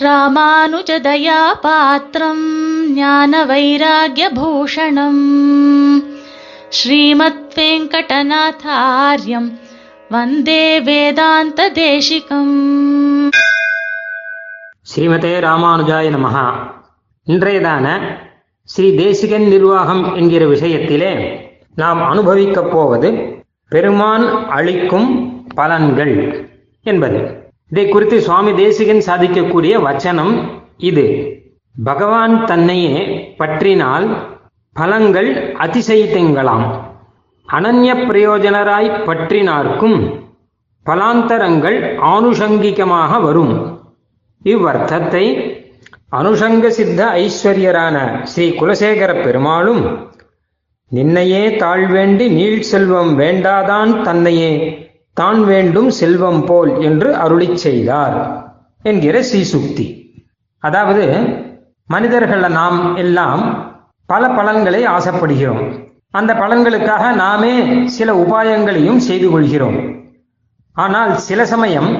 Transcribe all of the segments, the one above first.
ராமானுஜதயா பாத்திரம் ஞான வைராகியபூஷணம் ஸ்ரீமத் வெங்கடநாதாரியம் வந்தே வேதாந்த தேசிகம் ஸ்ரீமதே ராமானுஜாய நமஹா இன்றையதான ஸ்ரீ தேசிகன் நிர்வாகம் என்கிற விஷயத்திலே நாம் அனுபவிக்கப் போவது பெருமான் அளிக்கும் பலன்கள் என்பது. இதை குறித்து சுவாமி தேசிகன் சாதிக்கக்கூடிய வச்சனம் இது. பகவான் தன்னையே பற்றினால் பலங்கள் அதிசயித்தங்களாம் அனன்ய பிரயோஜனராய் பற்றினார்க்கும் பலாந்தரங்கள் ஆனுஷங்கிகமாக வரும். இவ்வர்த்தத்தை அனுஷங்க சித்த ஐஸ்வர்யரான ஸ்ரீ குலசேகர பெருமாளும் நின்னையே தாழ்வேண்டி நீள் செல்வம் வேண்டாதான் தன்னையே தான் வேண்டும் செல்வம் போல் என்று அருளி செய்தார் என்கிற ஸ்ரீசுக்தி. அதாவது மனிதர்கள் நாம் எல்லாம் பல பலன்களை ஆசைப்படுகிறோம். அந்த பலன்களுக்காக நாமே சில உபாயங்களையும் செய்து கொள்கிறோம். ஆனால் சில சமயம்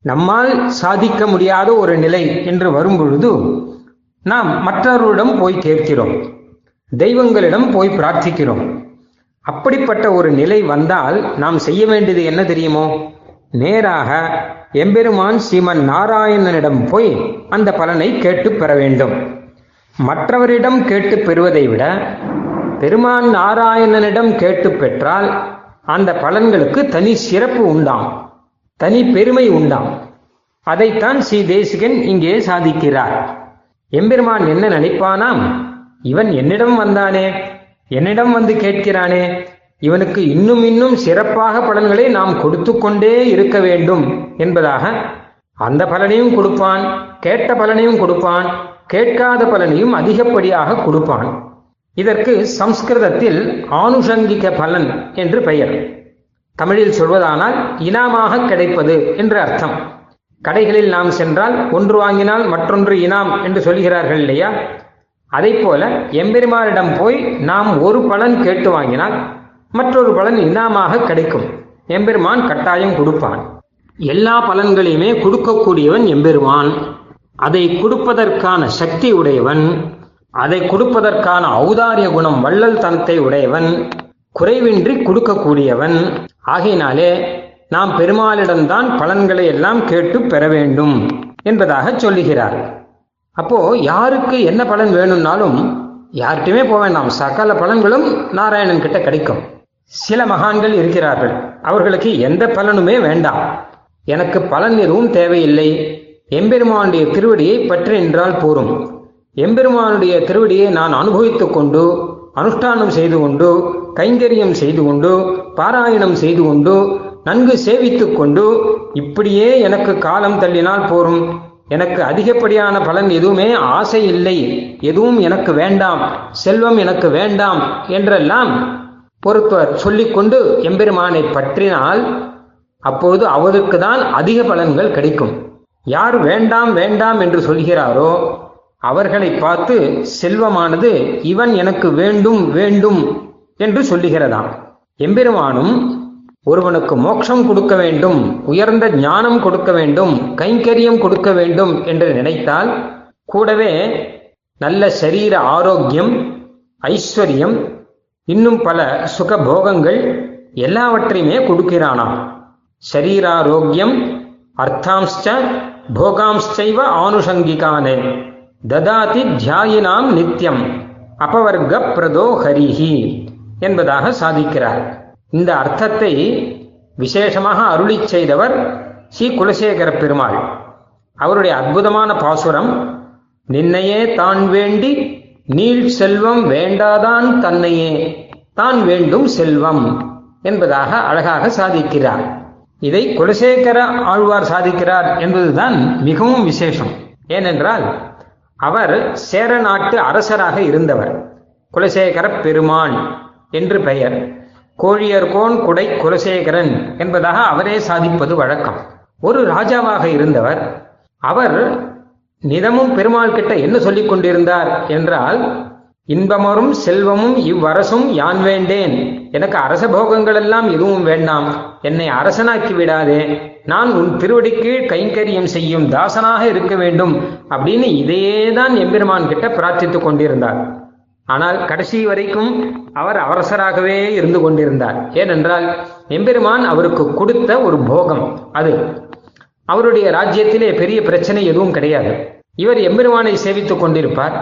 நம்மால் சாதிக்க முடியாத ஒரு நிலை என்று வரும்பொழுது நாம் மற்றவர்களிடம் போய் கேட்கிறோம். தெய்வங்களிடம் போய் பிரார்த்திக்கிறோம். அப்படிப்பட்ட ஒரு நிலை வந்தால் நாம் செய்ய வேண்டியது என்ன தெரியுமோ? நேராக எம்பெருமான் ஸ்ரீமன் நாராயணனிடம் போய் அந்த பலனை கேட்டு பெற வேண்டும். மற்றவரிடம் கேட்டு பெறுவதை விட பெருமான் நாராயணனிடம் கேட்டு பெற்றால் அந்த பலன்களுக்கு தனி சிறப்பு உண்டாம். தனி பெருமை உண்டாம். அதைத்தான் ஸ்ரீ தேசிகன் இங்கே சாதிக்கிறார். எம்பெருமான் என்ன நினைப்பானாம்? இவன் என்னிடம் வந்தானே? என்னிடம் வந்து கேட்கிறானே இவனுக்கு இன்னும் இன்னும் சிறப்பாக பலன்களை நாம் கொடுத்து கொண்டே இருக்க வேண்டும் என்பதாக அந்த பலனையும் கொடுப்பான் கேட்ட பலனையும் கொடுப்பான் கேட்காத பலனையும் அதிகப்படியாக கொடுப்பான். இதற்கு சம்ஸ்கிருதத்தில் ஆனுஷங்கிக பலன் என்று பெயர். தமிழில் சொல்வதானால் இனாமாக கிடைப்பது என்று அர்த்தம். கடைகளில் நாம் சென்றால் ஒன்று வாங்கினால் மற்றொன்று இனாம் என்று சொல்கிறார்கள் இல்லையா? அதை போல எம்பெருமானிடம் போய் நாம் ஒரு பலன் கேட்டு வாங்கினால் மற்றொரு பலன் இனாமாக கிடைக்கும். எம்பெருமான் கட்டாயம் கொடுப்பான். எல்லா பலன்களையுமே கொடுக்கக்கூடியவன் எம்பெருமான். அதை கொடுப்பதற்கான சக்தி உடையவன். அதை கொடுப்பதற்கான ஔதாரிய குணம் வள்ளல் தனத்தை உடையவன். குறைவின்றி கொடுக்கக்கூடியவன். ஆகையினாலே நாம் பெருமாளிடம்தான் பலன்களை எல்லாம் கேட்டு பெற வேண்டும் என்பதாக சொல்லுகிறார் அப்போ யாருக்கு என்ன பலன் வேணும்னாலும் யார்கிட்டயுமே போக வேண்டாம். சகல பலன்களும் நாராயணன் கிட்ட கிடைக்கும். சில மகான்கள் இருக்கிறார்கள். அவர்களுக்கு எந்த பலனுமே வேண்டாம். எனக்கு பலன் எதுவும் தேவையில்லை. எம்பெருமானுடைய திருவடியை பற்றி நின்றால் போரும். எம்பெருமானுடைய திருவடியை நான் அனுபவித்துக் கொண்டு அனுஷ்டானம் செய்து கொண்டு கைங்கரியம் செய்து கொண்டு பாராயணம் செய்து கொண்டு நன்கு சேவித்துக் கொண்டு இப்படியே எனக்கு காலம் தள்ளினால் போரும். எனக்கு அதிகப்படியான பலன் எதுவுமே ஆசை இல்லை. எதுவும் எனக்கு வேண்டாம். செல்வம் எனக்கு வேண்டாம் என்றெல்லாம் பொறுத்தவர். சொல்லிக்கொண்டு எம்பெருமானை பற்றினால் அப்போது அவருக்கு தான் அதிக பலன்கள் கிடைக்கும். யார் வேண்டாம் வேண்டாம் என்று சொல்கிறாரோ அவர்களை பார்த்து செல்வமானது இவன் எனக்கு வேண்டும் வேண்டும் என்று சொல்லுகிறதாம். எம்பெருமானும் ஒருவனுக்கு மோட்சம் கொடுக்க வேண்டும் உயர்ந்த ஞானம் கொடுக்க வேண்டும் கைங்கரியம் கொடுக்க வேண்டும் என்று நினைத்தால் கூடவே நல்ல சரீர ஆரோக்கியம் ஐஸ்வர்யம் இன்னும் பல சுகபோகங்கள் எல்லாவற்றையுமே கொடுக்கிறானாம். சரீராரோக்கியம் அர்த்தாம்ச்ச போகாம்ச்சைவ ஆனுஷங்கிகானே ததாதி தியாயினாம் நித்தியம் அபவர்க பிரதோ ஹரிஹி என்பதாக சாதிக்கிறார். இந்த அர்த்தத்தை விசேஷமாக அருளி செய்தவர் ஸ்ரீ குலசேகர பெருமாள். அவருடைய அற்புதமான பாசுரம் நின்னையே தான் வேண்டி நீள் செல்வம் வேண்டாதான் தன்னையே தான் வேண்டும் செல்வம் என்பதாக அழகாக சாதிக்கிறார். இதை குலசேகர ஆழ்வார் சாதிக்கிறார் என்பதுதான் மிகவும் விசேஷம். ஏனென்றால் அவர் சேர நாட்டு அரசராக இருந்தவர் குலசேகர பெருமான் என்று பெயர். கோழியர்கோன் குடை குலசேகரன் என்பதாக அவரே சாதிப்பது வழக்கம். ஒரு ராஜாவாக இருந்தவர் அவர் நிதமும் பெருமாள் கிட்ட என்ன சொல்லிக் கொண்டிருந்தார் என்றால் இன்பமரும் செல்வமும் இவ்வரசும் யான் வேண்டேன். எனக்கு அரச போகங்கள் எல்லாம் எதுவும் வேண்டாம். என்னை அரசனாக்கி விடாதே. நான் உன் திருவடிக்கு கைங்கரியம் செய்யும் தாசனாக இருக்க வேண்டும் அப்படின்னு இதையே தான் எம்பெருமான் கிட்ட பிரார்த்தித்துக் கொண்டிருந்தார். ஆனால் கடைசி வரைக்கும் அவர் அவரசராகவே இருந்து கொண்டிருந்தார். ஏனென்றால் எம்பெருமான் அவருக்கு கொடுத்த ஒரு போகம் அது. அவருடைய ராஜ்யத்திலே பெரிய பிரச்சனை எதுவும் கிடையாது. இவர் எம்பெருமானை சேவித்துக் கொண்டிருப்பார்.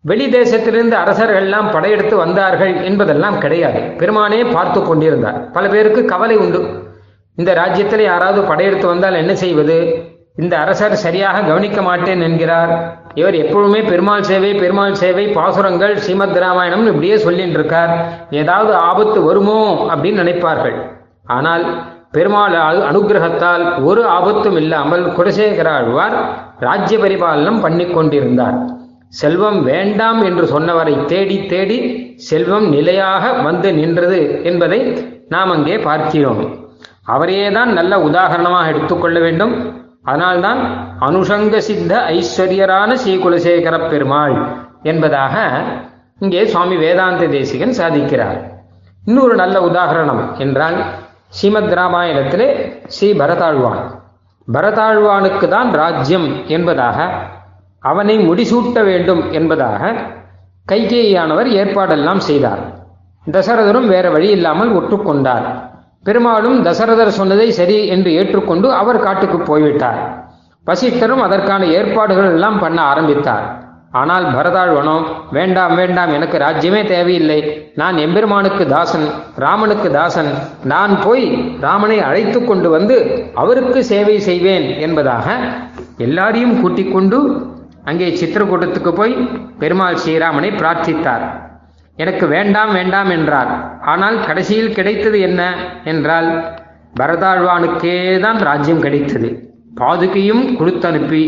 வெளி தேசத்திலிருந்து அரசர்கள் எல்லாம் படையெடுத்து வந்தார்கள் என்பதெல்லாம் கிடையாது. பெருமானே பார்த்து கொண்டிருந்தார். பல பேருக்கு கவலை உண்டு. இந்த ராஜ்யத்தில் யாராவது படையெடுத்து வந்தால் என்ன செய்வது? இந்த அரசர் சரியாக கவனிக்க மாட்டேன் என்கிறார். இவர் எப்பொழுதுமே பெருமாள் சேவை பெருமாள் சேவை பாசுரங்கள் ஸ்ரீமத் ராமாயணம் இப்படியே சொல்லிட்டு இருக்கார் ஏதாவது ஆபத்து வருமோ அப்படின்னு நினைப்பார்கள். ஆனால் பெருமாள் அனுகிரகத்தால் அனுக்கிரகத்தால் ஒரு ஆபத்தும் இல்லாமல் குலசேகர ஆழ்வார் ராஜ்ய பரிபாலனம் பண்ணி கொண்டிருந்தார். செல்வம் வேண்டாம் என்று சொன்னவரை தேடி தேடி செல்வம் நிலையாக வந்து நின்றது என்பதை நாம் அங்கே பார்க்கிறோம். அவரையே தான் நல்ல உதாரணமாக எடுத்துக்கொள்ள வேண்டும். அதனால்தான் அனுஷங்க சித்த ஐஸ்வர்யரான ஸ்ரீ குலசேகர பெருமாள் என்பதாக இங்கே சுவாமி வேதாந்த தேசிகன் சாதிக்கிறார். இன்னொரு நல்ல உதாரணம் என்றால் ஸ்ரீமத் ராமாயணத்திலே ஸ்ரீ பரதாழ்வான். பரதாழ்வானுக்கு தான் ராஜ்யம் என்பதாக அவனை முடிசூட்ட வேண்டும் என்பதாக கைகேயானவர் ஏற்பாடெல்லாம் செய்தார். தசரதரும் வேற வழி இல்லாமல் ஒற்றுக்கொண்டார் பெருமாளும் தசரதர் சொன்னதை சரி என்று ஏற்றுக்கொண்டு அவர் காட்டுக்கு போய்விட்டார். வசிஷ்டரும் அதற்கான ஏற்பாடுகள் எல்லாம் பண்ண ஆரம்பித்தார். ஆனால் பரதாழ்வனோ வேண்டாம் வேண்டாம் எனக்கு ராஜ்யமே தேவையில்லை. நான் எம்பெருமானுக்கு தாசன் ராமனுக்கு தாசன். நான் போய் ராமனை அழைத்து கொண்டு வந்து அவருக்கு சேவை செய்வேன் என்பதாக எல்லாரையும் கூட்டிக் கொண்டு அங்கே சித்திரக்கூட்டத்துக்கு போய் பெருமாள் ஸ்ரீராமனை பிரார்த்தித்தார். எனக்கு வேண்டாம் வேண்டாம் என்றார். ஆனால் கடைசியில் கிடைத்தது என்ன என்றால் பரதாழ்வானுக்கே தான் ராஜ்யம் கிடைத்தது. பாதுகையும் கொடுத்தனுப்பி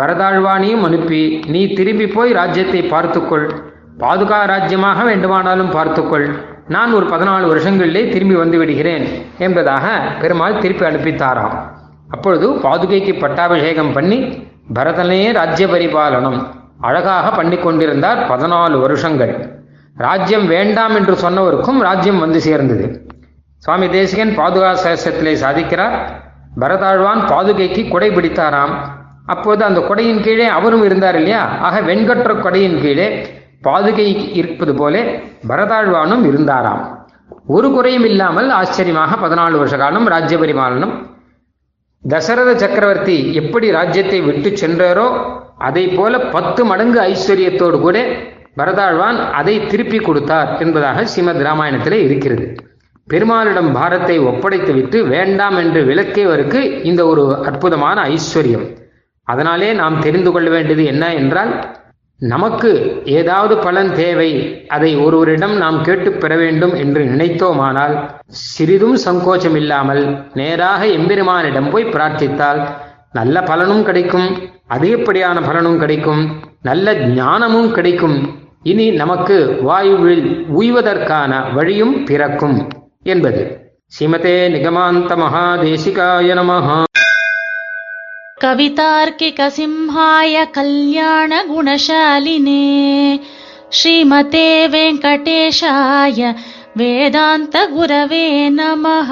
பரதாழ்வானையும் அனுப்பி நீ திரும்பி போய் ராஜ்யத்தை பார்த்துக்கொள். பாதுகா ராஜ்யமாக வேண்டுமானாலும் பார்த்துக்கொள். நான் ஒரு பதினாலு வருஷங்களிலே திரும்பி வந்து விடுகிறேன் என்பதாக பெருமாள் திருப்பி அனுப்பித்தாராம். அப்பொழுது பாதுகைக்கு பட்டாபிஷேகம் பண்ணி பரதனே ராஜ்ய பரிபாலனம் அழகாக பண்ணி கொண்டிருந்தார் பதினாலு வருஷங்கள். ராஜ்யம் வேண்டாம் என்று சொன்னவருக்கும் ராஜ்யம் வந்து சேர்ந்தது. சுவாமி தேசிகன் பாதுகா சகசத்திலே சாதிக்கிறார். பரதாழ்வான் பாதுகைக்கு கொடை பிடித்தாராம். அப்போது அந்த கொடையின் கீழே அவரும் இருந்தார் இல்லையா? ஆக வெண்கற்ற கொடையின் கீழே பாதுகை இருப்பது போலே பரதாழ்வானும் இருந்தாராம். ஒரு குறையும் இல்லாமல் ஆச்சரியமாக பதினாலு வருஷ காலம் ராஜ்ய தசரத சக்கரவர்த்தி எப்படி ராஜ்யத்தை விட்டு சென்றாரோ அதை போல பத்து மடங்கு ஐஸ்வர்யத்தோடு கூட பரதாழ்வான் அதை திருப்பி கொடுத்தார் என்பதாக ஸ்ரீமத் ராமாயணத்திலே இருக்கிறது. பெருமாளிடம் பாரத்தை ஒப்படைத்துவிட்டு வேண்டாம் என்று விளக்கியவருக்கு இந்த ஒரு அற்புதமான ஐஸ்வர்யம். அதனாலே நாம் தெரிந்து கொள்ள வேண்டியது என்ன என்றால் நமக்கு ஏதாவது பலன் தேவை அதை ஒருவரிடம் நாம் கேட்டு பெற வேண்டும் என்று நினைத்தோமானால் சிறிதும் சங்கோச்சம் இல்லாமல் நேராக எம்பெருமானிடம் போய் பிரார்த்தித்தால் நல்ல பலனும் கிடைக்கும் அதிகப்படியான பலனும் கிடைக்கும் நல்ல ஞானமும் கிடைக்கும் இனி நமக்கு வாயுவில் உய்வதற்கான வழியும் பிறக்கும் என்பது ஸ்ரீமதே நிகமாந்த மகாதேசிகாய நமஹா कवितार्किकसिंहाय कल्याणगुणशालिने श्रीमते वेङ्कटेशाय वेदान्तगुरवे नमः